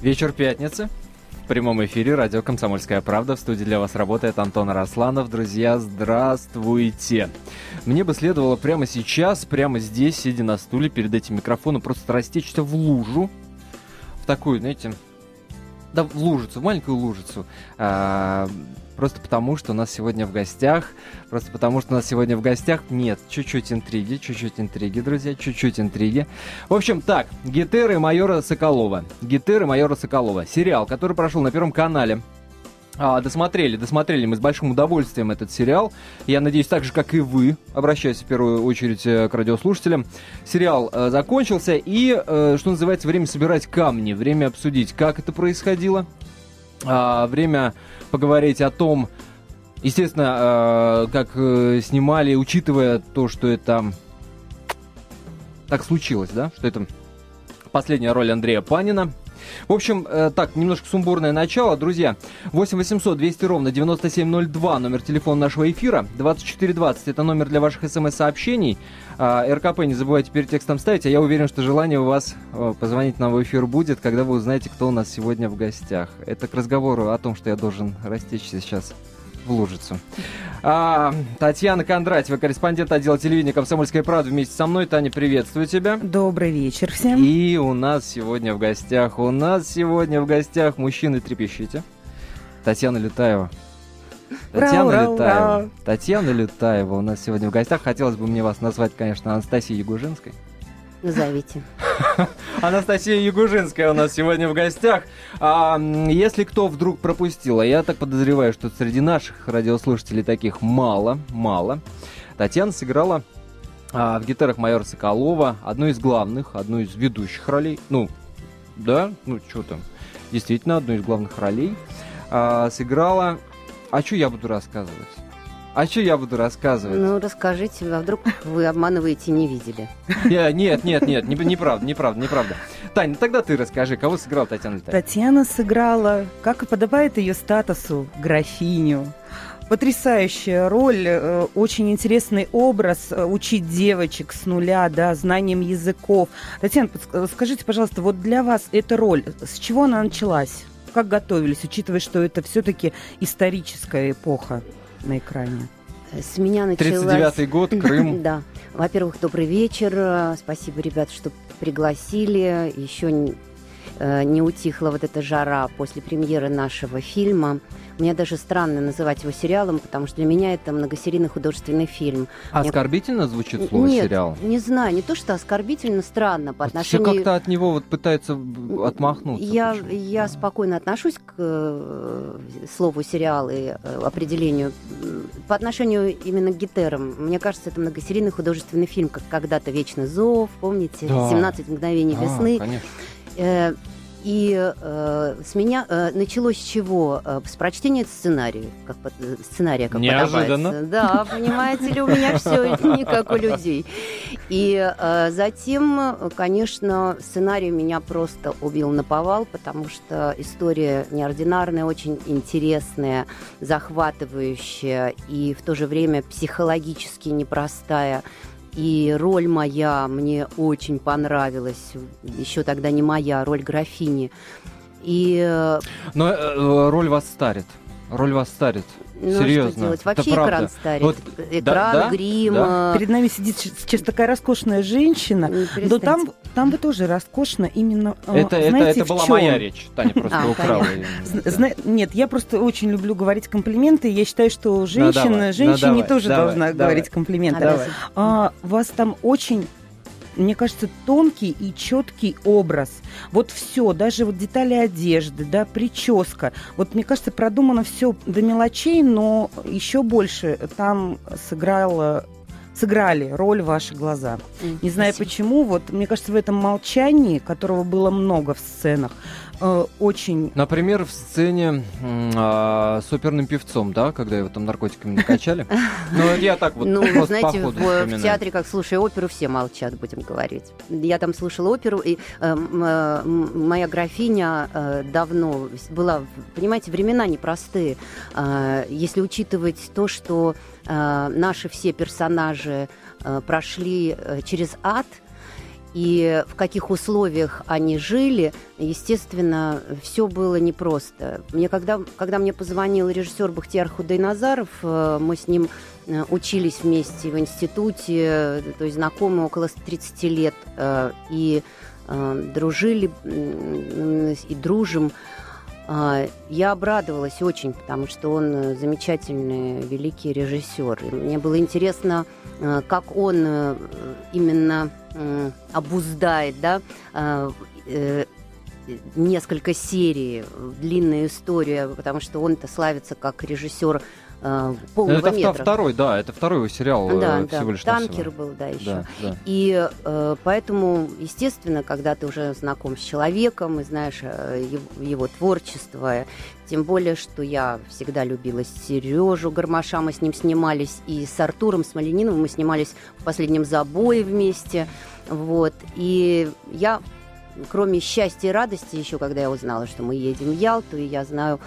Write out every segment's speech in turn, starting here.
Вечер пятницы. В прямом эфире радио «Комсомольская правда». В студии для вас работает Антон Арасланов. Друзья, здравствуйте. Мне бы следовало прямо сейчас, прямо здесь, сидя на стуле перед этим микрофоном, просто растечься в лужу. В такую, знаете, да, в лужицу, в маленькую лужицу. А, просто потому, что у нас сегодня в гостях, просто потому, что у нас сегодня в гостях нет, чуть-чуть интриги, чуть-чуть интриги, друзья, чуть-чуть интриги. В общем, так, Гетеры майора Соколова. Гетеры майора Соколова. Сериал, который прошел на Первом канале. А, досмотрели, досмотрели мы с большим удовольствием этот сериал. Я надеюсь, так же, как и вы, обращаюсь в первую очередь э, к радиослушателям. Сериал э, закончился, и, э, что называется, время собирать камни, время обсудить, как это происходило, а, время поговорить о том, естественно, э, как э, снимали, учитывая то, что это так случилось, да, что это последняя роль Андрея Панина. В общем, э, так, немножко сумбурное начало. Друзья, 8 800 200 ровно 9702, номер телефона нашего эфира. 2420, это номер для ваших смс-сообщений. Э, РКП не забывайте перед текстом ставить, а я уверен, что желание у вас э, позвонить нам в эфир будет, когда вы узнаете, кто у нас сегодня в гостях. Это к разговору о том, что я должен растечься сейчас в лужицу. А, Татьяна Кондратьева, корреспондент отдела телевидения «Комсомольская правда» вместе со мной. Таня, приветствую тебя. Добрый вечер всем. И у нас сегодня в гостях, у нас сегодня в гостях мужчины трепещите. Татьяна Лютаева. Татьяна ура, Лютаева. ура. Татьяна Лютаева у нас сегодня в гостях. Хотелось бы мне вас назвать, конечно, Анастасией Ягужинской. Назовите. Анастасия Ягужинская у нас сегодня в гостях. А, если кто вдруг пропустил, а я так подозреваю, что среди наших радиослушателей таких мало, мало, Татьяна сыграла а, в гитарах майора Соколова одну из главных, одну из ведущих ролей. Ну, да, ну что там, действительно, одну из главных ролей. А, сыграла... А что я буду рассказывать? А что я буду рассказывать? Ну, расскажите, а вдруг вы обманываете и не видели? Я- Нет, нет, нет, не- неправда, неправда, неправда. Тань, ну тогда ты расскажи, кого сыграл Татьяна Лютаева? Татьяна сыграла, как и подобает ее статусу, графиню. Потрясающая роль, э, очень интересный образ, э, учить девочек с нуля, да, знанием языков. Татьяна, э, скажите, пожалуйста, вот для вас эта роль, с чего она началась? Как готовились, учитывая, что это все-таки историческая эпоха на экране? С меня началась... 39-й год, Крым. Да. Во-первых, добрый вечер. Спасибо, ребят, что пригласили. Еще не, э, не утихла вот эта жара после премьеры нашего фильма. Мне даже странно называть его сериалом, потому что для меня это многосерийный художественный фильм. Оскорбительно звучит слово Нет, сериал? не знаю, не то, что оскорбительно, странно по Вот Все отношению... как-то от него вот пытаются в- отмахнуться. Я, почему-то. я спокойно отношусь к э, слову сериал и э, определению. По отношению именно к гитерам, мне кажется, это многосерийный художественный фильм, как когда-то «Вечный зов», помните? Да. «17 мгновений А, весны». конечно. Э, и э, с меня э, началось с чего? Э, с прочтения сценария, как, э, сценария, как Неожиданно. подобается. Да, понимаете ли, у меня все не как у людей. И э, затем, конечно, сценарий меня просто убил на повал, потому что история неординарная, очень интересная, захватывающая и в то же время психологически непростая. И роль моя мне очень понравилась. Еще тогда не моя, роль графини. И э, Но э, роль вас старит. Роль вас старит. ну, Серьезно. что делать? Это Вообще правда. экран старит. Вот, экран, да, грим. да. э, Перед нами сидит сейчас такая роскошная женщина, но там, там вы тоже роскошно именно. э, Это, это, знаете, это в была чём? моя речь. Таня просто А, украла. Зна- Нет, я просто очень люблю говорить комплименты. Я считаю, что женщина, давай, ну женщине давай, тоже давай, должна давай. говорить комплименты. Давай. А, у вас там очень, мне кажется, тонкий и четкий образ. Вот все, даже вот детали одежды, да, прическа. Вот мне кажется, продумано все до мелочей, но еще больше там сыграла сыграли роль ваши глаза. М, Не знаю спасибо. почему, вот мне кажется, в этом молчании, которого было много в сценах, э, очень Например, в сцене а, с оперным певцом, да, когда его там наркотиками накачали. Ну, я так вот ну, вы знаете, в, театре, как слушая оперу, все молчат, будем говорить. Я там слушала оперу, и э, э, моя графиня э, давно была, понимаете, времена непростые. Э, если учитывать то, что э, наши все персонажи э, прошли э, через ад, и в каких условиях они жили, естественно, все было непросто. Мне когда, когда мне позвонил режиссер Бахтияр Худайназаров, э, мы с ним э, учились вместе в институте, то есть знакомы около 30 лет, э, и дружили, и дружим. Я обрадовалась очень, потому что он замечательный, великий режиссер. Мне было интересно, как он именно обуздает, да, а, э, несколько серий, длинная история, потому что он-то славится как режиссер э, полного это метра. второй, да, это второй сериал да, э, всего да. лишь Танкер был, да, еще. Да, да. И э, поэтому, естественно, когда ты уже знаком с человеком и знаешь э, его, его творчество, тем более, что я всегда любила Сережу Гармаша, мы с ним снимались, и с Артуром Смолениновым мы снимались в последнем забое вместе. Вот. И я кроме счастья и радости, еще когда я узнала, что мы едем в Ялту, и я знаю,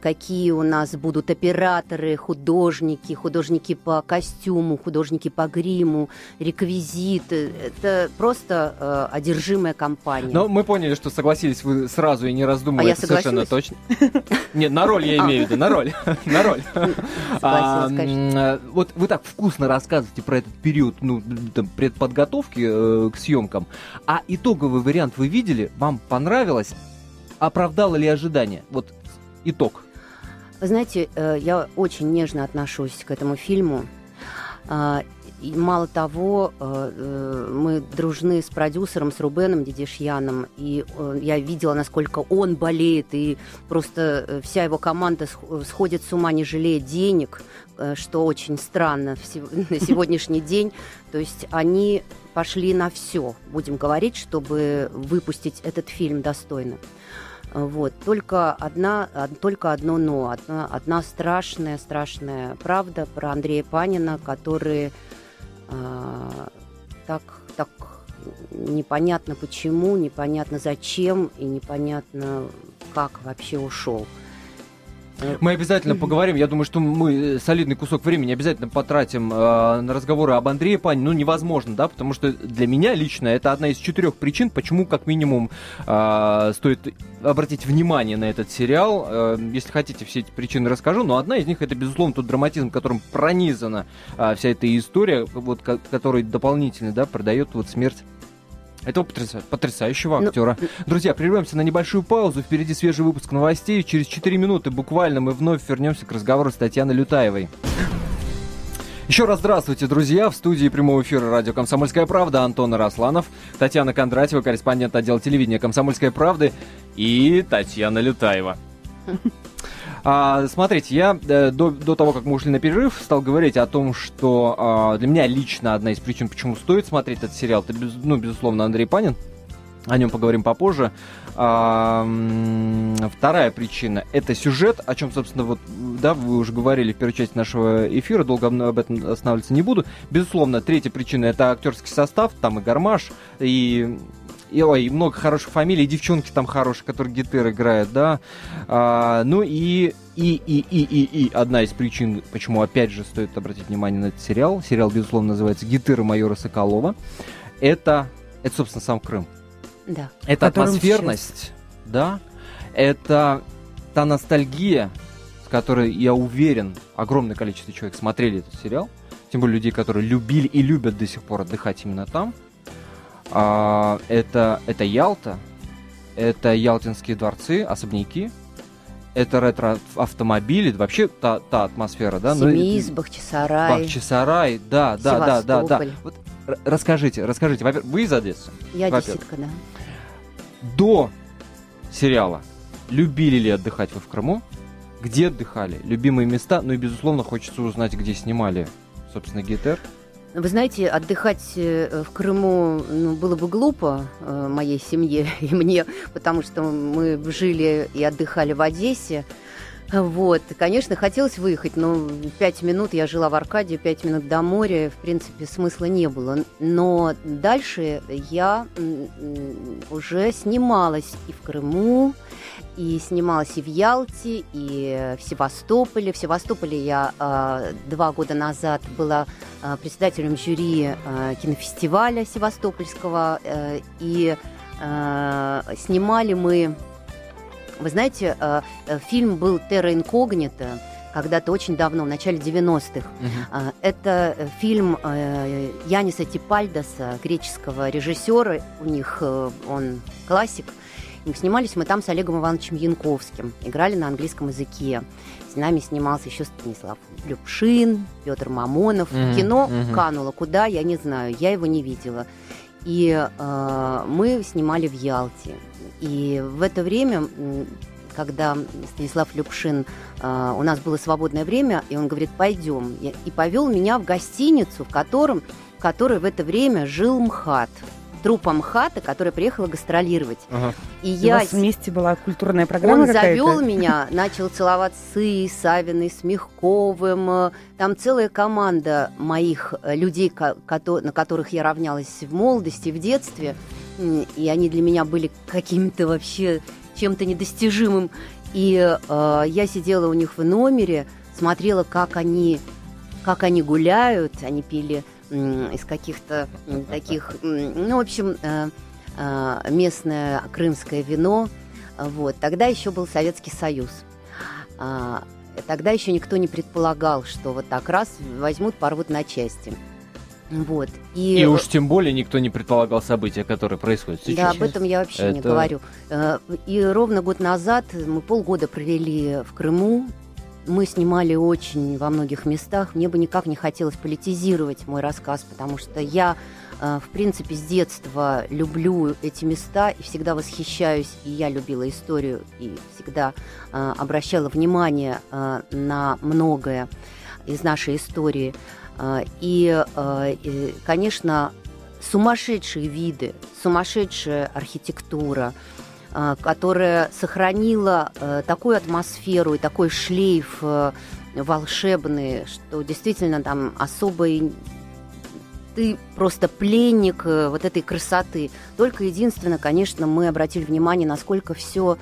какие у нас будут операторы, художники, художники по костюму, художники по гриму, реквизит. Это просто э, одержимая компания. Но мы поняли, что согласились вы сразу и не раздумывая. А это совершенно точно. Нет, на роль я имею в виду, на роль. На роль. А, вот вы так вкусно рассказываете про этот период ну, предподготовки э, к съемкам, а итоговый вариант вы видели, вам понравилось, оправдало ли ожидания? Вот итог. Вы знаете, э, я очень нежно отношусь к этому фильму. И мало того, э, э, мы дружны с продюсером, с Рубеном Дедишьяном, и я видела, насколько он болеет, и просто вся его команда сходит с ума, не жалея денег, что очень странно на сегодняшний день. То есть они пошли на все, будем говорить, чтобы выпустить этот фильм достойно. Вот. Только, одна, только одно но, одна, одна страшная, страшная правда про Андрея Панина, который э, так, так непонятно почему, непонятно зачем и непонятно как вообще ушел. Мы обязательно поговорим. Я думаю, что мы солидный кусок времени обязательно потратим э, на разговоры об Андрее Пане. Ну, невозможно, да, потому что для меня лично это одна из четырех причин, почему, как минимум, э, стоит обратить внимание на этот сериал. Э, если хотите, все эти причины расскажу, но одна из них это, безусловно, тот драматизм, которым пронизана э, вся эта история, вот, который дополнительно, да, продает вот смерть этого потряса... потрясающего ну, актера. Ну... Друзья, прервемся на небольшую паузу. Впереди свежий выпуск новостей. Через 4 минуты буквально мы вновь вернемся к разговору с Татьяной Лютаевой. Еще раз здравствуйте, друзья. В студии прямого эфира радио «Комсомольская правда» Антон Росланов, Татьяна Кондратьева, корреспондент отдела телевидения «Комсомольской правды» и Татьяна Лютаева. А, смотрите, я э, до, до того, как мы ушли на перерыв, стал говорить о том, что а, для меня лично одна из причин, почему стоит смотреть этот сериал, это, без, ну, безусловно, Андрей Панин. О нем поговорим попозже. А, вторая причина – это сюжет, о чем, собственно, вот, да, вы уже говорили в первой части нашего эфира, долго об этом останавливаться не буду. Безусловно, третья причина – это актерский состав, там и Гармаш, и и, ой, много хороших фамилий, и девчонки там хорошие, которые гитары играют, да. А, ну и, и, и, и, и, и одна из причин, почему опять же стоит обратить внимание на этот сериал, сериал, безусловно, называется «Гитары майора Соколова», это, это, собственно, сам Крым. Да. Это атмосферность, сейчас... да, это та ностальгия, с которой, я уверен, огромное количество человек смотрели этот сериал, тем более людей, которые любили и любят до сих пор отдыхать именно там – а, это, это Ялта, это ялтинские дворцы, особняки, это ретро-автомобили, вообще та, та атмосфера, да? Семииз, ну, Бахчисарай. Бахчисарай, да, да, да, да, да. Вот, расскажите, расскажите, во-первых, вы из Одессы? Я одесситка, да. До сериала любили ли отдыхать вы в Крыму? Где отдыхали? Любимые места? Ну и, безусловно, хочется узнать, где снимали, собственно, ГТР. Вы знаете, отдыхать э, в Крыму ну, было бы глупо э, моей семье и мне, потому что мы жили и отдыхали в Одессе. Вот, конечно, хотелось выехать, но пять минут я жила в Аркадии, пять минут до моря, в принципе, смысла не было. Но дальше я уже снималась и в Крыму, И снималась и в Ялте, и в Севастополе. В Севастополе я э, два года назад была э, председателем жюри э, кинофестиваля Севастопольского. Э, и э, снимали мы... Вы знаете, э, фильм был «Терра инкогнита», когда-то очень давно, в начале 90-х. Uh-huh. Это э, фильм э, Яниса Типальдаса, греческого режиссера. У них э, он классик. Снимались мы там с Олегом Ивановичем Янковским. Играли на английском языке. С нами снимался еще Станислав Любшин, Петр Мамонов. Uh-huh. Кино uh-huh. кануло. Куда, я не знаю. Я его не видела. И э, мы снимали в Ялте. И в это время когда Станислав Любшин, э, у нас было свободное время, и он говорит, пойдем. И повел меня в гостиницу, в котором, в которой в это время жил МХАТ трупа МХАТа, которая приехала гастролировать. Ага. И У я... вас вместе была культурная программа Он завел меня, начал целоваться с Савиной, с Мягковым. Там целая команда моих э, людей, на которых я равнялась в молодости, в детстве. И они для меня были какими-то вообще чем-то недостижимым. И э, я сидела у них в номере, смотрела, как они, как они гуляют, они пили э, из каких-то таких, ну, в общем, э, э, местное крымское вино. Вот. Тогда еще был Советский Союз. А, тогда еще никто не предполагал, что вот так раз возьмут, порвут на части. Вот. И, и уж тем более никто не предполагал события, которые происходят сейчас. Да, об этом я вообще Это... не говорю. Э, и ровно год назад мы полгода провели в Крыму. Мы снимали очень во многих местах. Мне бы никак не хотелось политизировать мой рассказ, потому что я, э, в принципе, с детства люблю эти места и всегда восхищаюсь. И я любила историю и всегда э, обращала внимание на многое из нашей истории. И, конечно, сумасшедшие виды, сумасшедшая архитектура, которая сохранила такую атмосферу и такой шлейф волшебный, что действительно там особый ты просто пленник вот этой красоты. Только единственное, конечно, мы обратили внимание, насколько все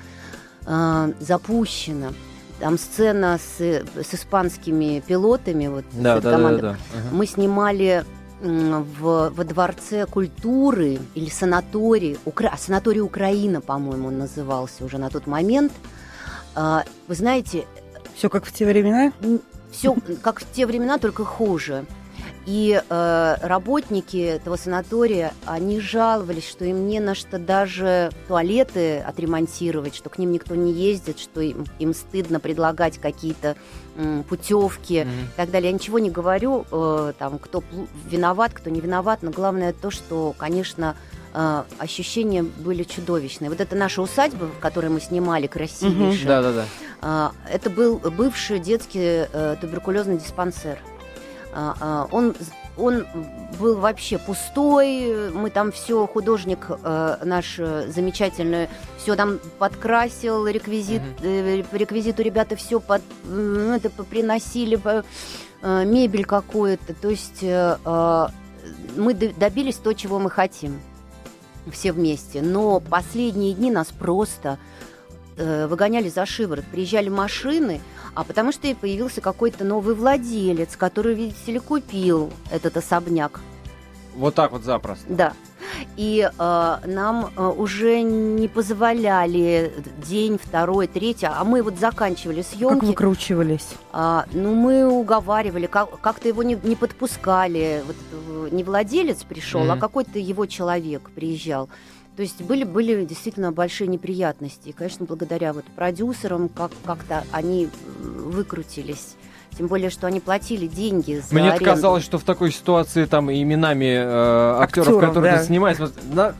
э, запущено. Там сцена с, с испанскими пилотами, вот да, с да, командой. Да, да, да. Мы снимали в, во дворце культуры или санаторий, Укра... А, санаторий Украина, по-моему, он назывался уже на тот момент. А, вы знаете... Все как в те времена? Все как в те времена, только хуже. И э, работники этого санатория, они жаловались, что им не на что даже туалеты отремонтировать, что к ним никто не ездит, что им, им стыдно предлагать какие-то э, путевки mm-hmm. и так далее. Я ничего не говорю, э, там, кто виноват, кто не виноват, но главное то, что, конечно, э, ощущения были чудовищные. Вот это наша усадьба, в которой мы снимали, красивейшая. Да, да, да. Это был бывший детский э, туберкулезный диспансер. А, а, он он был вообще пустой, мы там все, художник э, наш э, замечательный, все там подкрасил, реквизит, э, реквизиту ребята все под, это приносили, э, мебель какую-то, то есть э, э, мы добились то, чего мы хотим, все вместе, но последние дни нас просто э, выгоняли за шиворот, приезжали машины, а потому что и появился какой-то новый владелец, который, видите ли, купил этот особняк. Вот так вот запросто. Да. И э, нам э, уже не позволяли день, второй, третий, а мы вот заканчивали съемки. Как выкручивались? А, ну, мы уговаривали, как- как-то его не, не подпускали. Вот, э, не владелец пришел, mm-hmm. а какой-то его человек приезжал. То есть были, были действительно большие неприятности. И, конечно, благодаря вот продюсерам как- как-то они выкрутились. Тем более, что они платили деньги за Мне аренду. казалось, что в такой ситуации там именами э, актеров, актеров, которые да. ты снимаешь, на...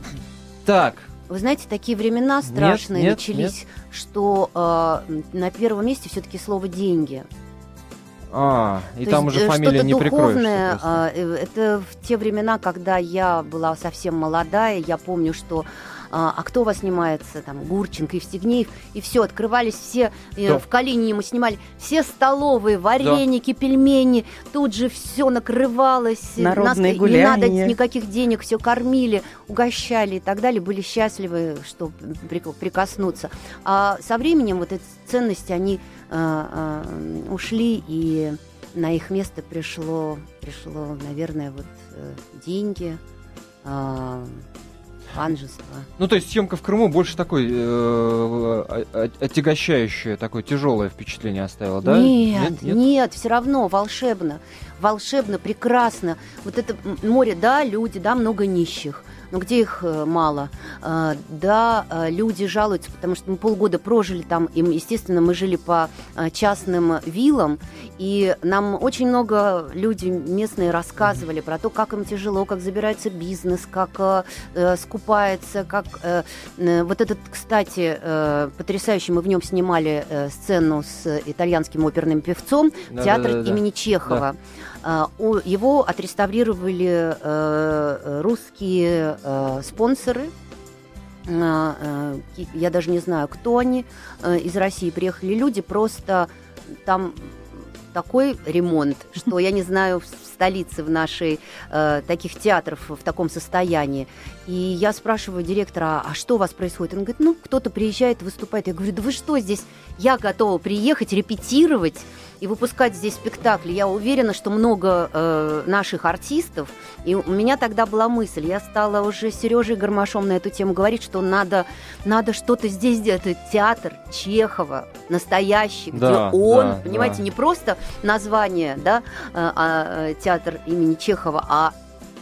так. Вы знаете, такие времена страшные нет, нет, начались, нет. что э, на первом месте все-таки слово деньги. А, и То там есть, уже э, фамилия не духовное, а, э, это в те времена, когда я была совсем молодая, я помню, что а, а кто у вас снимается, там, Гурченко, Евстигнеев, и все, открывались все, э, да. в Калинине мы снимали, все столовые, вареники, да. пельмени, тут же все накрывалось, Народные нас, гуляния. не надо никаких денег, все кормили, угощали и так далее, были счастливы, что прикоснуться. А со временем вот эти ценности, они э, э, ушли, и на их место пришло, пришло наверное, вот э, деньги, э, ханжество. Ну, то есть съемка в Крыму больше такой э, отягощающее, такое тяжелое впечатление оставила, да? Нет, нет, нет, нет, все равно волшебно, волшебно, прекрасно. Вот это море, да, люди, да, много нищих – но где их э, мало? Э, да, э, люди жалуются, потому что мы полгода прожили там, и, естественно, мы жили по частным виллам, и нам очень много люди местные рассказывали про то, как им тяжело, как забирается бизнес, как скупается, как... Вот этот, кстати, потрясающий, мы в нем снимали сцену с итальянским оперным певцом, да, театр да, да, имени Чехова. Да. А, его отреставрировали э, русские э, спонсоры. А, э, я даже не знаю, кто они. Из России приехали люди, просто там такой ремонт, что я не знаю в столице в нашей э, таких театров в таком состоянии. И я спрашиваю директора, а что у вас происходит? Он говорит, ну кто-то приезжает, выступает. Я говорю, да вы что здесь? Я готова приехать, репетировать и выпускать здесь спектакли. Я уверена, что много э, наших артистов. И у меня тогда была мысль, я стала уже Сережей Гармашом на эту тему говорить, что надо, надо что-то здесь сделать. Это театр Чехова, настоящий, да, где он, да, понимаете, да. не просто название, да, а, а, театр имени Чехова, а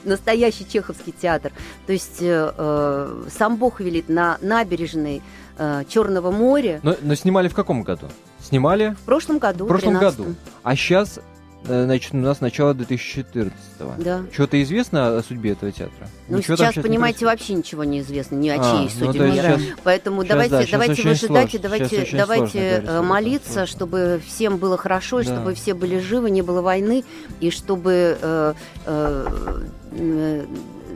настоящий чеховский театр. То есть э, э сам Бог велит на набережной э, Черного моря. Но, но снимали в каком году? Снимали? В прошлом году. В прошлом 13 году. А сейчас, значит, у нас начало 2014-го. Да. Что-то известно о судьбе этого театра? Ну, ничего сейчас, сейчас, понимаете, вообще ничего не известно, ни о а, чьей ну, судьбе. Сейчас, Поэтому сейчас, давайте, да, давайте выжидать и давайте, давайте э, молиться, сложно. чтобы всем было хорошо, да. чтобы все были живы, не было войны, и чтобы... Э, э, э,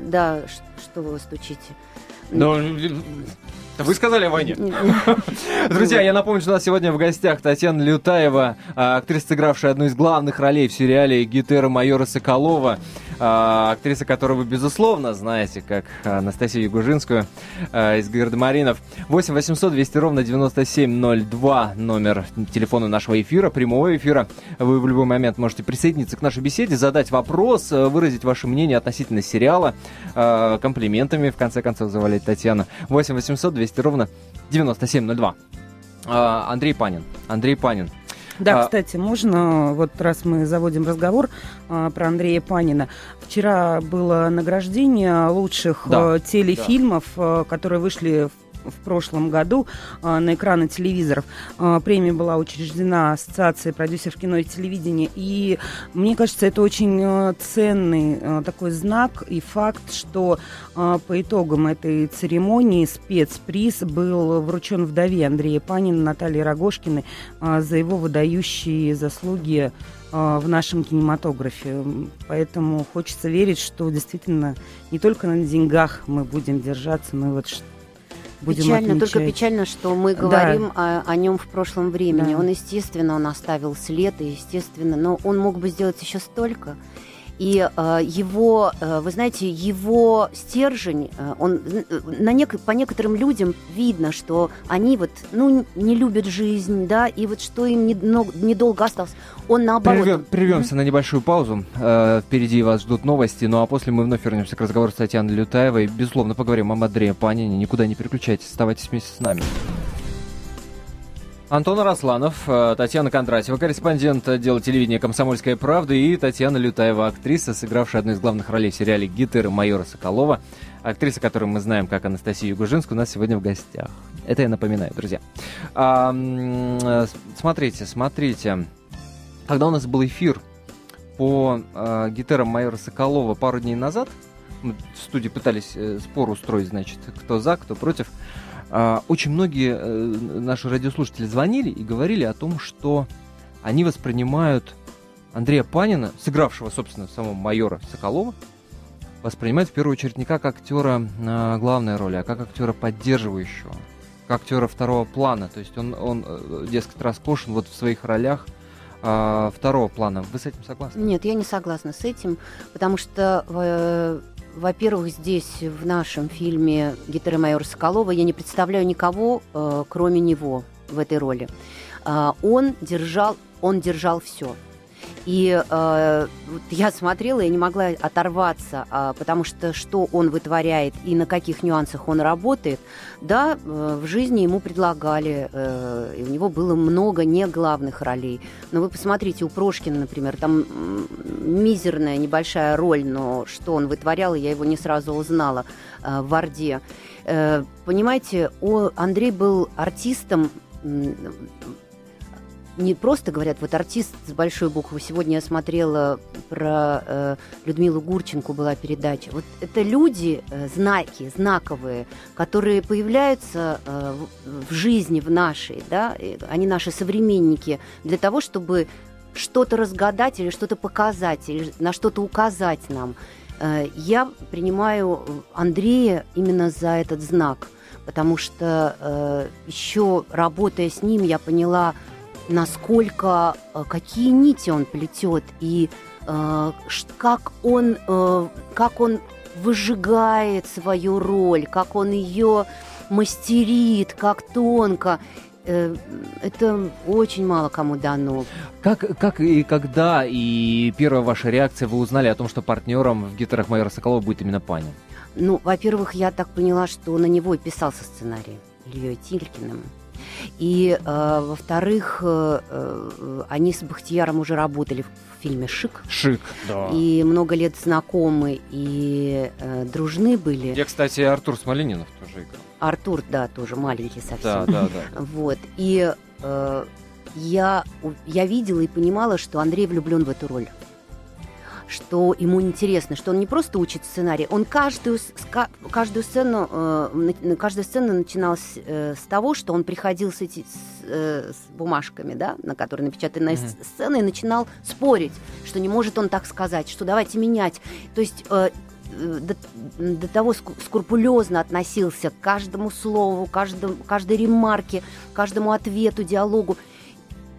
да, что вы стучите? Ну, вы сказали о войне. Друзья, я напомню, что у нас сегодня в гостях Татьяна Лютаева, а, актриса, сыгравшая одну из главных ролей в сериале «Гитера майора Соколова». А, актриса, которую вы, безусловно, знаете, как Анастасию Ягужинскую а, из Гардемаринов. 8 800 200 ровно 9702 номер телефона нашего эфира, прямого эфира. Вы в любой момент можете присоединиться к нашей беседе, задать вопрос, выразить ваше мнение относительно сериала, комплиментами, в конце концов, завалить Татьяну. 8 800 200 200 ровно 9702. А, Андрей Панин. Андрей Панин. Да, а... кстати, можно, вот раз мы заводим разговор а, про Андрея Панина. Вчера было награждение лучших да, а, телефильмов, да. которые вышли в в прошлом году э, на экраны телевизоров. Э, премия была учреждена Ассоциацией продюсеров кино и телевидения. И мне кажется, это очень э, ценный такой знак и факт, что по итогам этой церемонии спецприз был вручен вдове Андрея Панина Натальи Рогошкиной за его выдающие заслуги в нашем кинематографе. Поэтому хочется верить, что действительно не только на деньгах мы будем держаться, но и вот будем Печально, отмечать. только печально, что мы говорим да. о, о нем в прошлом времени. Да. Он, естественно, он оставил след, и, естественно, но он мог бы сделать еще столько. И э, его, э, вы знаете, его стержень, э, он на нек- по некоторым людям видно, что они вот, ну, не любят жизнь, да, и вот что им недолго осталось. Он наоборот. Прервем, прервемся на небольшую паузу. Э, впереди вас ждут новости, ну а после мы вновь вернемся к разговору с Татьяной Лютаевой. Безусловно, поговорим о Андрея Панине. Никуда не переключайтесь, оставайтесь вместе с нами. Антон Арасланов, э, Татьяна Кондратьева, корреспондент отдела телевидения «Комсомольская правда» и Татьяна Лютаева, актриса, сыгравшая одну из главных ролей в сериале «Гитер» майора Соколова. Актриса, которую мы знаем как Анастасию Гужинскую, у нас сегодня в гостях. Это я напоминаю, друзья. А, э, смотрите, смотрите. Когда у нас был эфир по а, гитарам майора Соколова пару дней назад, мы в студии пытались э, спор устроить, значит, кто за, кто против, а, очень многие э, наши радиослушатели звонили и говорили о том, что они воспринимают Андрея Панина, сыгравшего, собственно, самого майора Соколова, воспринимают в первую очередь не как актера э, главной роли, а как актера поддерживающего, как актера второго плана. То есть он, он э, дескать, роскошен вот в своих ролях э, второго плана. Вы с этим согласны? Нет, я не согласна с этим, потому что э, во-первых, здесь, в нашем фильме «Гитара майора Соколова» я не представляю никого, э, кроме него в этой роли. Э, он держал, он держал все. И э, я смотрела и не могла оторваться, э, потому что что он вытворяет и на каких нюансах он работает, да, э, в жизни ему предлагали, э, и у него было много не главных ролей. Но вы посмотрите, у Прошкина, например, там мизерная небольшая роль, но что он вытворял, я его не сразу узнала э, в «Орде». Э, понимаете, о, Андрей был артистом не просто говорят, вот артист с большой буквы. Сегодня я смотрела про э, Людмилу Гурченко была передача. Вот это люди, э, знаки, знаковые, которые появляются э, в, жизни в нашей, да, они наши современники для того, чтобы что-то разгадать или что-то показать, или на что-то указать нам. Э, я принимаю Андрея именно за этот знак, потому что э, еще работая с ним, я поняла, насколько, э, какие нити он плетет и э, как он, э, как он выжигает свою роль, как он ее мастерит, как тонко. Это очень мало кому дано. Как, как и когда, и первая ваша реакция, вы узнали о том, что партнером в гитарах майора Соколова будет именно Паня? Ну, во-первых, я так поняла, что на него и писался сценарий Ильей Тилькиным. И, э, во-вторых, э, э, они с Бахтияром уже работали в фильме «Шик». «Шик», да. И много лет знакомы и э, дружны были. Я, кстати, Артур Смоленинов тоже играл. Артур, да, тоже маленький совсем. Да, да, да. Вот. И э, я, я видела и понимала, что Андрей влюблен в эту роль что ему интересно, что он не просто учит сценарий, он каждую, каждую сцену, э, каждая сцена начиналась э, с того, что он приходил с, эти, с, э, с бумажками, да, на которые напечатаны mm-hmm. сцены, и начинал спорить, что не может он так сказать, что давайте менять. То есть до, до того скрупулезно относился к каждому слову, каждому, каждой ремарке, каждому ответу, диалогу.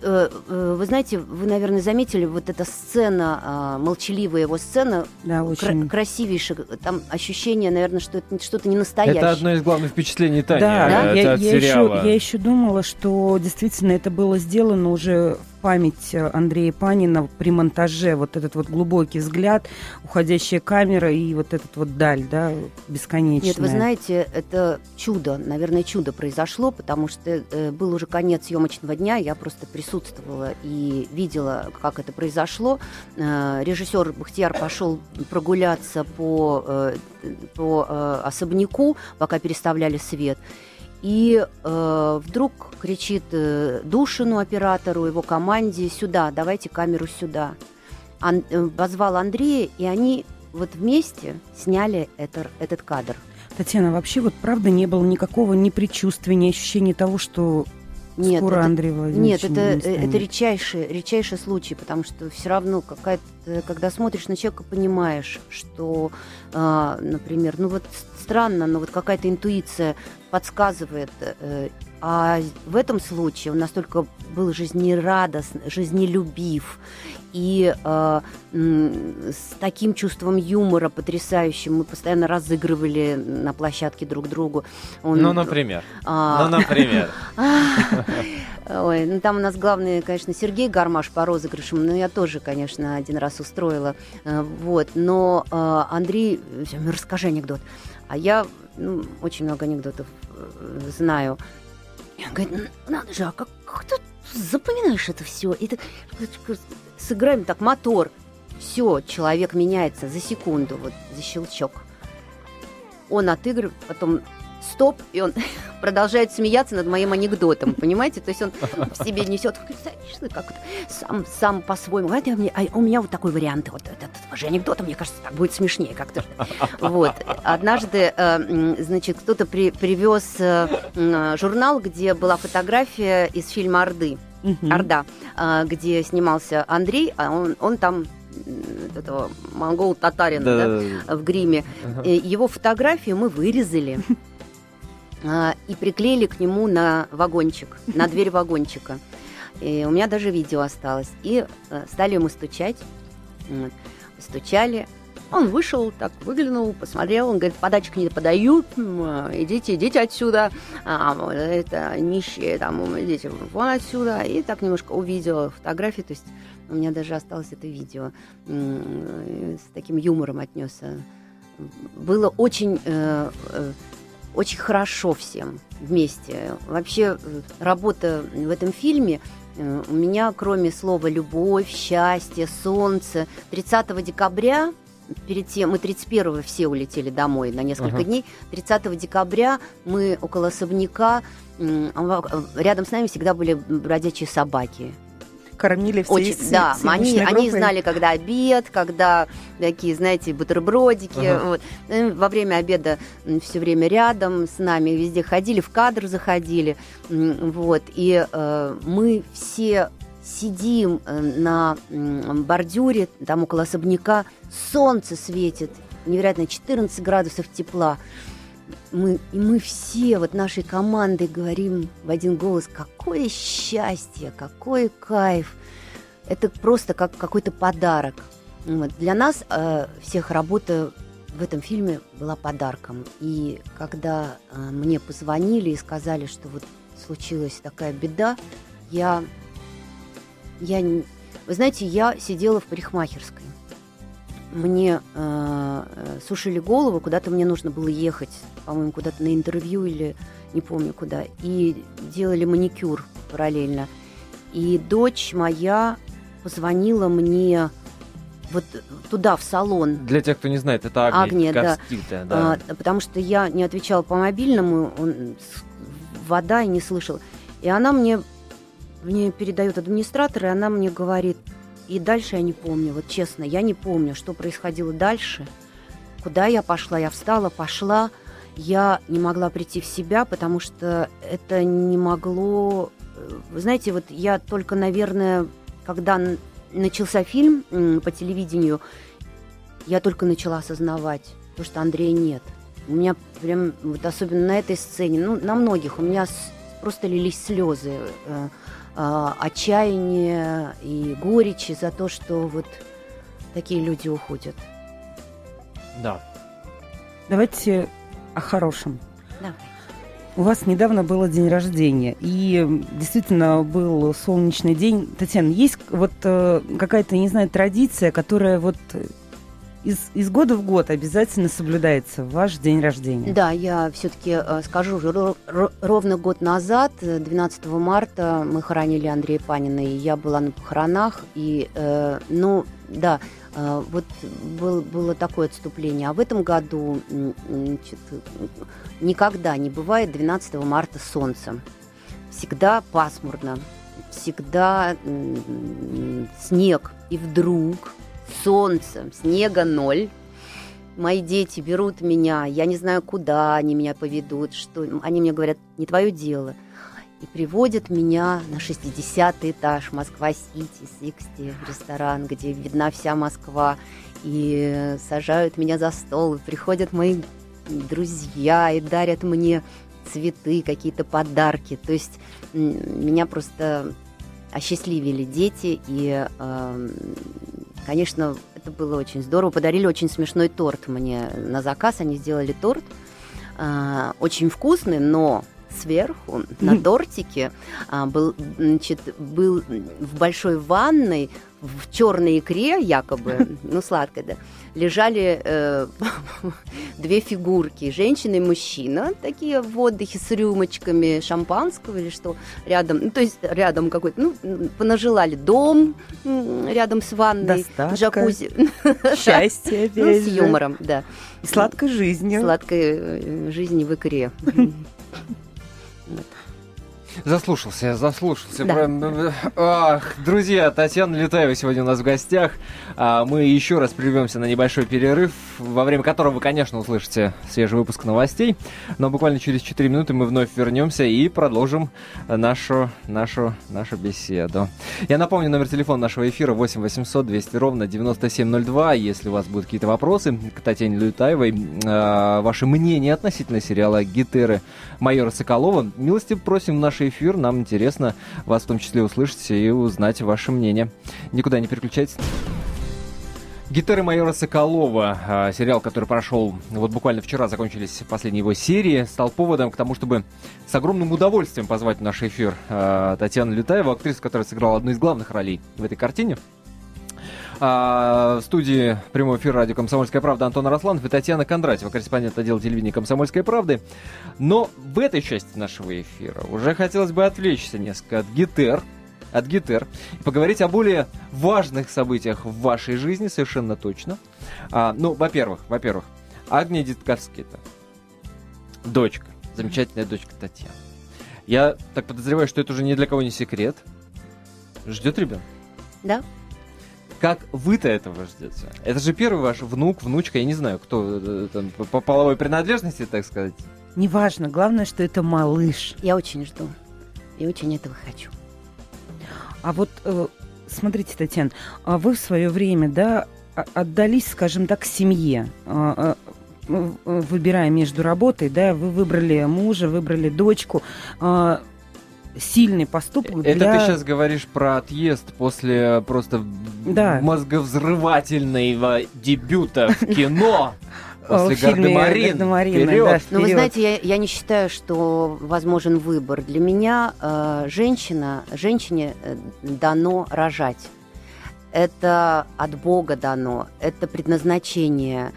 Э, э, вы знаете, вы, наверное, заметили вот эта сцена, а, молчаливая его сцена, да, очень. Кра- красивейшая. Там ощущение, наверное, что это что-то не настоящее. Это одно из главных впечатлений Тани да, да? я, от я сериала. Еще, я еще думала, что действительно это было сделано уже память э, Андрея Панина при монтаже, вот этот вот глубокий взгляд, уходящая камера и вот этот вот даль, да, бесконечная. Нет, вы знаете, это чудо, наверное, чудо произошло, потому что э, был уже конец съемочного дня, я просто присутствовала и видела, как это произошло. Э, режиссер Бахтияр пошел прогуляться по, э, по э, особняку, пока переставляли свет. И э, вдруг кричит э, Душину, оператору, его команде, сюда, давайте камеру сюда. Ан, э, позвал Андрея, и они вот вместе сняли это, этот кадр. Татьяна, вообще вот правда не было никакого ни предчувствия, ни ощущения того, что нет, скоро это, Андрей Владимирович Нет, это, это редчайший, редчайший случай, потому что все равно какая-то, когда смотришь на человека, понимаешь, что, э, например, ну вот странно, но вот какая-то интуиция подсказывает. Э, а в этом случае он настолько был жизнерадостный, жизнелюбив и э, с таким чувством юмора потрясающим мы постоянно разыгрывали на площадке друг другу. Он, ну, например. А, ну, например. Ой, ну там у нас главный, конечно, Сергей Гармаш по розыгрышам, но я тоже, конечно, один раз устроила. Э, вот, но э, Андрей, расскажи анекдот. А я ну, очень много анекдотов э, знаю. Я говорю, надо же, а как, как ты запоминаешь это все? И ты, сыграем так мотор. Все, человек меняется за секунду, вот за щелчок. Он отыгрывает, потом стоп, и он продолжает смеяться над моим анекдотом, понимаете? То есть он в себе несет, как сам, сам по-своему. А, у меня вот такой вариант, вот этот же анекдота, мне кажется, так будет смешнее как-то. Вот. Однажды, э, значит, кто-то при, привез э, журнал, где была фотография из фильма «Орды». Орда, э, где снимался Андрей, а он, он там этого монгол-татарина да, да, да, в гриме. Ага. Его фотографию мы вырезали а, и приклеили к нему на вагончик, на дверь вагончика. И у меня даже видео осталось. И э, стали ему стучать. Стучали, он вышел, так выглянул, посмотрел, он говорит, подачек не подают, идите, идите отсюда, а, это нищие, там, идите вон отсюда. И так немножко увидел фотографии, то есть у меня даже осталось это видео, с таким юмором отнесся. Было очень, э, э, очень хорошо всем вместе. Вообще э, работа в этом фильме у меня, кроме слова «любовь», «счастье», «солнце», 30 декабря перед тем, мы 31-го все улетели домой на несколько uh-huh. дней. 30 декабря мы около особняка, рядом с нами всегда были бродячие собаки. Кормили все Очень, с, Да, с они, они знали, когда обед, когда такие, знаете, бутербродики. Uh-huh. Вот. Э, во время обеда все время рядом с нами, везде ходили, в кадр заходили. Вот. И э, мы все сидим э, на бордюре, там около особняка, солнце светит, невероятно 14 градусов тепла. Мы, и мы все вот нашей командой говорим в один голос, какое счастье, какой кайф. Это просто как какой-то подарок. Вот. Для нас э, всех работа в этом фильме была подарком. И когда э, мне позвонили и сказали, что вот случилась такая беда, я я, вы знаете, я сидела в парикмахерской. Мне э, э, сушили голову, куда-то мне нужно было ехать, по-моему, куда-то на интервью или не помню куда, и делали маникюр параллельно. И дочь моя позвонила мне вот туда, в салон. Для тех, кто не знает, это Агния, Агния да. да. А, потому что я не отвечала по мобильному, он, вода и не слышала. И она мне мне передает администратор, и она мне говорит, и дальше я не помню, вот честно, я не помню, что происходило дальше, куда я пошла, я встала, пошла, я не могла прийти в себя, потому что это не могло... Э, вы знаете, вот я только, наверное, когда начался фильм по телевидению, я только начала осознавать, то, что Андрея нет. У меня прям, вот особенно на этой сцене, ну, на многих, у меня просто лились слезы. Э, отчаяния и горечи за то, что вот такие люди уходят. Да. Давайте о хорошем. Давай. У вас недавно было день рождения, и действительно был солнечный день. Татьяна, есть вот э, какая-то, не знаю, традиция, которая вот из, из года в год обязательно соблюдается ваш день рождения. Да, я все-таки э, скажу, ровно год назад, 12 э, марта, мы хоронили Андрея Панина, и я была на похоронах, и, э, ну, да, э, вот был, было такое отступление. А в этом году значит, никогда не бывает 12 марта солнцем. Всегда пасмурно, всегда снег, и вдруг солнцем, снега ноль. Мои дети берут меня, я не знаю, куда они меня поведут, что они мне говорят, не твое дело. И приводят меня на 60 этаж Москва-Сити, Sixty, ресторан, где видна вся Москва. И сажают меня за стол, и приходят мои друзья и дарят мне цветы, какие-то подарки. То есть меня просто осчастливили дети, и э, Конечно, это было очень здорово. Подарили очень смешной торт мне на заказ. Они сделали торт. Э, очень вкусный, но сверху на тортике а, был, значит, был в большой ванной в черной икре, якобы, ну, сладкой, да, лежали э, две фигурки, женщина и мужчина, такие в отдыхе с рюмочками шампанского или что, рядом, ну, то есть рядом какой-то, ну, понажелали дом рядом с ванной, Достатка, джакузи. Счастье, Ну, с юмором, да. И сладкой жизнью. Сладкой э, жизни в икре. Заслушался, заслушался. Да. Прям... Ах, друзья, Татьяна Летаева сегодня у нас в гостях. А, мы еще раз прервемся на небольшой перерыв. во время которого вы, конечно, услышите свежий выпуск новостей. Но буквально через 4 минуты мы вновь вернемся и продолжим нашу, нашу, нашу беседу. Я напомню, номер телефона нашего эфира 8 800 200 ровно 9702. Если у вас будут какие-то вопросы к Татьяне Лютаевой, э, ваше мнение относительно сериала «Гитеры» майора Соколова, милости просим в наш эфир. Нам интересно вас в том числе услышать и узнать ваше мнение. Никуда не переключайтесь. Гитары майора Соколова, а, сериал, который прошел, вот буквально вчера закончились последние его серии, стал поводом к тому, чтобы с огромным удовольствием позвать в наш эфир а, Татьяну Лютаеву, актрису, которая сыграла одну из главных ролей в этой картине. А, в студии прямого эфира радио «Комсомольская правда» Антон Арасланов и Татьяна Кондратьева, корреспондент отдела телевидения «Комсомольской правды». Но в этой части нашего эфира уже хотелось бы отвлечься несколько от гитар, от гитар и поговорить о более важных событиях в вашей жизни, совершенно точно. А, ну, во-первых, во-первых, Агния Дитковская-то, дочка, замечательная дочка Татьяна. Я так подозреваю, что это уже ни для кого не секрет. Ждет ребенка? Да. Как вы-то этого ждете? Это же первый ваш внук, внучка, я не знаю, кто э, там, по половой принадлежности, так сказать. Неважно, главное, что это малыш. Я очень жду. И очень этого хочу. А вот э, смотрите, Татьяна, а вы в свое время, да, отдались, скажем так, семье, а, а, выбирая между работой, да, вы выбрали мужа, выбрали дочку сильный поступок Это для... ты сейчас говоришь про отъезд после просто да. мозговзрывательного дебюта в кино. После Гардемарин. Гардемарин да, Но вы знаете, я, я не считаю, что возможен выбор. Для меня э, женщина, женщине э, дано рожать. Это от Бога дано, это предназначение.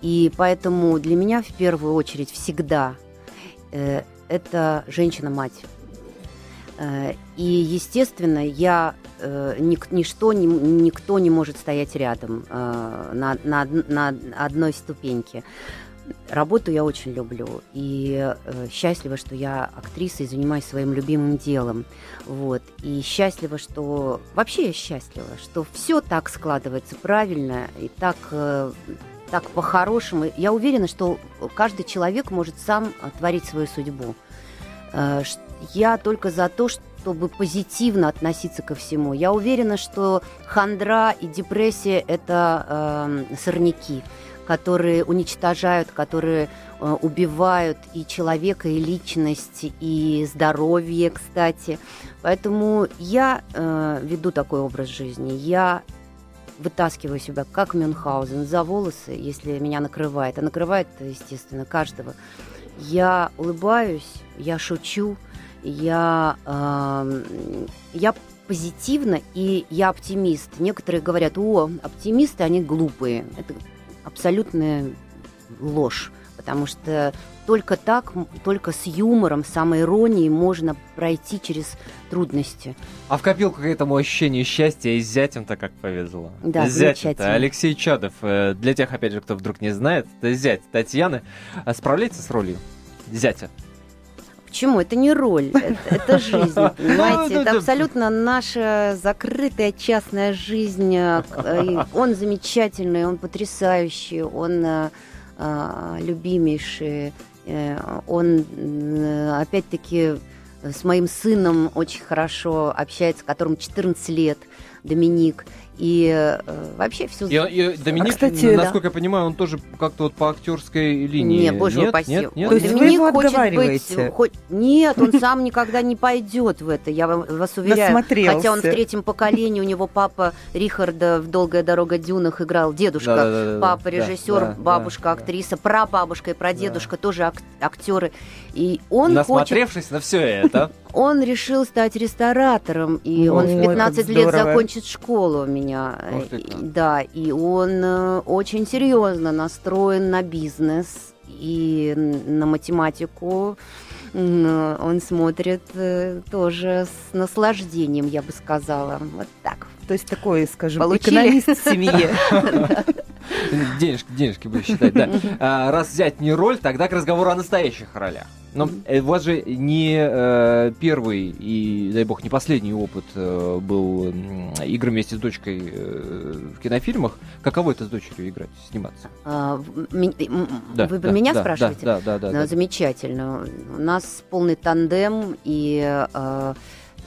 И поэтому для меня в первую очередь всегда э, это женщина-мать. Э, и, естественно, я э, ничто, никто не может стоять рядом э, на, на, на одной ступеньке. Работу я очень люблю и счастлива, что я актриса и занимаюсь своим любимым делом. Вот. И счастлива, что... Вообще я счастлива, что все так складывается правильно и так, так по-хорошему. Я уверена, что каждый человек может сам творить свою судьбу я только за то, чтобы позитивно относиться ко всему. Я уверена, что хандра и депрессия – это э, сорняки, которые уничтожают, которые э, убивают и человека, и личность, и здоровье, кстати. Поэтому я э, веду такой образ жизни. Я вытаскиваю себя, как Мюнхгаузен, за волосы, если меня накрывает. А накрывает, естественно, каждого. Я улыбаюсь, я шучу, я, э, я позитивно и я оптимист. Некоторые говорят, о, оптимисты, они глупые. Это абсолютная ложь, потому что только так, только с юмором, самой иронией можно пройти через трудности. А в копилку к этому ощущению счастья и с зятем-то как повезло. Да, зятем-то Алексей Чадов. Э, для тех, опять же, кто вдруг не знает, это зять Татьяны. А справляется с ролью зятя? Почему? Это не роль, это, это жизнь, понимаете? Это абсолютно наша закрытая частная жизнь. Э, он замечательный, он потрясающий, он э, э, любимейший. Он, опять-таки, с моим сыном очень хорошо общается, которому 14 лет, Доминик. И э, вообще все... И, и Доминик, а, кстати, насколько да. я понимаю, он тоже как-то вот по актерской линии... Нет, боже нет, упаси. Нет, нет, То есть Доминик вы его хочет быть... Хоть, нет, он сам никогда не пойдет в это, я вас уверяю. Хотя он в третьем поколении, у него папа Рихарда в «Долгая дорога дюнах» играл, дедушка, да, да, да, папа режиссер, да, бабушка актриса, прабабушка и прадедушка тоже ак- актеры. И он Насмотревшись хочет... на все это... Он решил стать ресторатором, и он в 15 лет закончит школу у меня. Да, и он э, очень серьезно настроен на бизнес и на математику. Он смотрит э, тоже с наслаждением, я бы сказала. Вот так. То есть такой, скажем, Получили? экономист в семье. Денежки, денежки буду считать, да. А, раз взять не роль, тогда к разговору о настоящих ролях. Но э, у вас же не э, первый и, дай бог, не последний опыт э, был э, игры вместе с дочкой э, в кинофильмах. Каково это с дочерью играть, сниматься? А, да, вы да, меня да, спрашиваете? Да, да, да, да, да. Замечательно. У нас полный тандем, и э,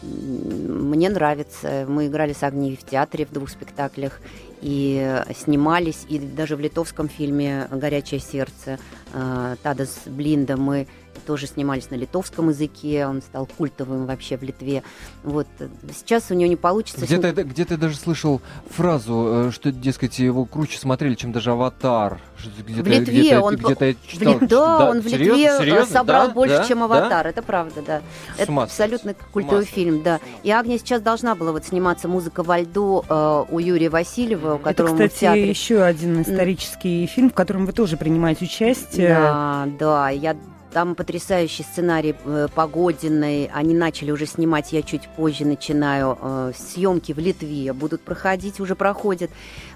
мне нравится. Мы играли с Агнией в театре в двух спектаклях и снимались, и даже в литовском фильме «Горячее сердце» э, Тадас Блинда мы тоже снимались на литовском языке, он стал культовым вообще в Литве. Вот сейчас у него не получится. Где-то, с... где-то я даже слышал фразу, э, что, дескать, его круче смотрели, чем даже «Аватар». Где-то, в Литве где-то, он... Где-то я читал, в... Да, да, он в Литве серьезно? серьезно? собрал да? больше, да? чем «Аватар», да? это правда, да. С это абсолютно культовый фильм, да. И Агния сейчас должна была вот сниматься «Музыка во льду» э, у Юрия Васильева, у которого это, кстати, в театре... еще один исторический фильм, в котором вы тоже принимаете участие. Да, да, я там потрясающий сценарий э, Погодиной. Они начали уже снимать, я чуть позже начинаю. Э, съемки в Литве будут проходить, уже проходят.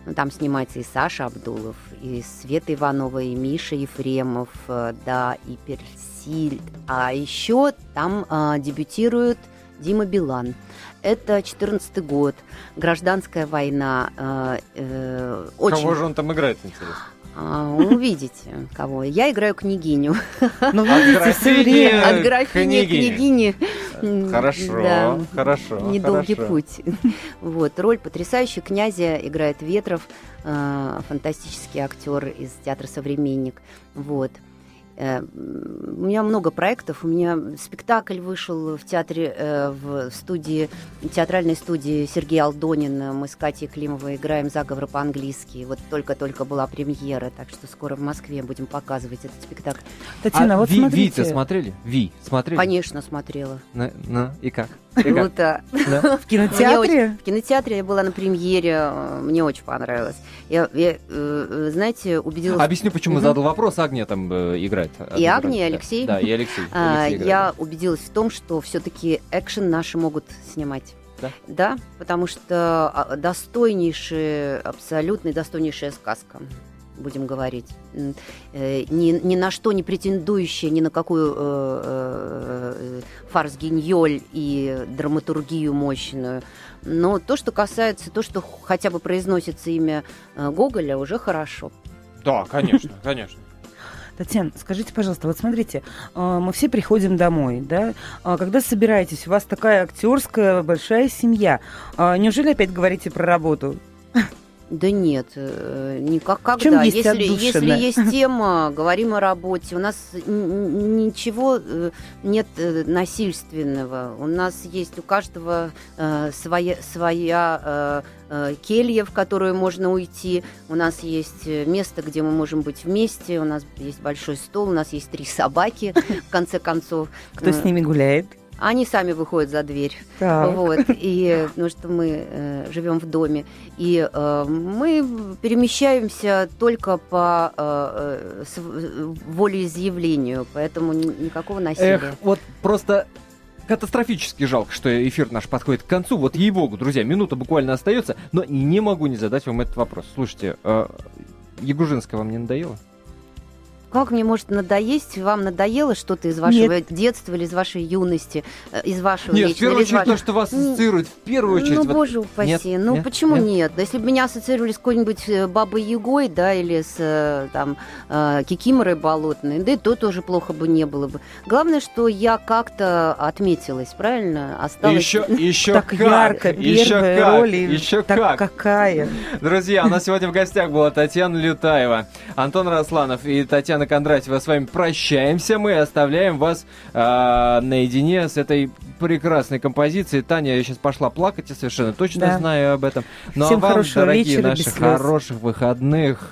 Ну, там снимается и Саша Абдулов, и Света Иванова, и Миша Ефремов, э, да, и Персиль. А еще там э, дебютирует Дима Билан. Это 14 год, гражданская война. Э, э, очень... Кого же он там играет, интересно? А, увидите, кого. Я играю княгиню. Ну, видите, все время. От графини княгини. Хорошо, да, хорошо. Недолгий хорошо. путь. Вот, роль потрясающая. Князя играет Ветров, э, фантастический актер из театра «Современник». Вот. Э, у меня много проектов. У меня спектакль вышел в театре, э, в студии, театральной студии Сергея Алдонина. Мы с Катей Климовой играем заговоры по-английски. Вот только-только была премьера, так что скоро в Москве будем показывать этот спектакль. Татьяна, а вот Ви, смотрите. Ви-то смотрели? Ви смотрели? Конечно, смотрела. Ну, ну и как? Круто. В кинотеатре? В кинотеатре я была на премьере, мне очень понравилось. Я, э, знаете, убедилась... Объясню, почему задал вопрос. Агния там играет. И Агния, и Алексей. Да, и Алексей. А, я убедилась в том, что все-таки экшен наши могут снимать. Да? Да, потому что а, достойнейшая, абсолютно достойнейшая сказка будем говорить, э, ни, ни на что не претендующая, ни на какую э, э, фарс гиньоль и драматургию мощную. Но то, что касается, то, что хотя бы произносится имя э, Гоголя, уже хорошо. Да, конечно, конечно. Татьяна, скажите, пожалуйста, вот смотрите, э, мы все приходим домой, да? А когда собираетесь, у вас такая актерская большая семья, а неужели опять говорите про работу? Да нет, э, никак когда. есть если, если есть тема, говорим о работе. У нас ничего э, нет э, насильственного. У нас есть у каждого своя, своя келья, в которую можно уйти. У нас есть место, где мы можем быть вместе. У нас есть большой стол, у нас есть три собаки, в конце концов. Кто с ними гуляет? Они сами выходят за дверь. Так. Вот, и, потому что мы э, живем в доме. И э, мы перемещаемся только по э, э, волеизъявлению, поэтому никакого насилия. Эх, вот просто катастрофически жалко, что эфир наш подходит к концу. Вот ей-богу, друзья, минута буквально остается, но не могу не задать вам этот вопрос. Слушайте, э, Ягужинская вам не надоело? Как мне может надоесть? Вам надоело что-то из вашего Нет. детства или из вашей юности, э, из вашего Нет, личного? в первую очередь то, что вас ассоциирует, в первую очередь. Ну, вот... боже упаси. Нет? Ну, Нет? почему нет? нет? Если бы меня ассоциировали с какой-нибудь э, бабой Егой, да, или с э, там Кикиморой болотной, да и то тоже плохо бы не было бы. Главное, что я как-то отметилась, правильно? Осталось... Еще, еще так как, ярко, еще как, роли. Еще так как. какая. Друзья, у нас сегодня в гостях была Татьяна Лютаева, Антон Росланов и Татьяна Кондратьева с вами прощаемся. Мы оставляем вас э, наедине с этой прекрасной композицией. Таня сейчас пошла плакать, я совершенно точно да. знаю об этом. Ну Всем а вам, дорогие вечера, наши, хороших выходных.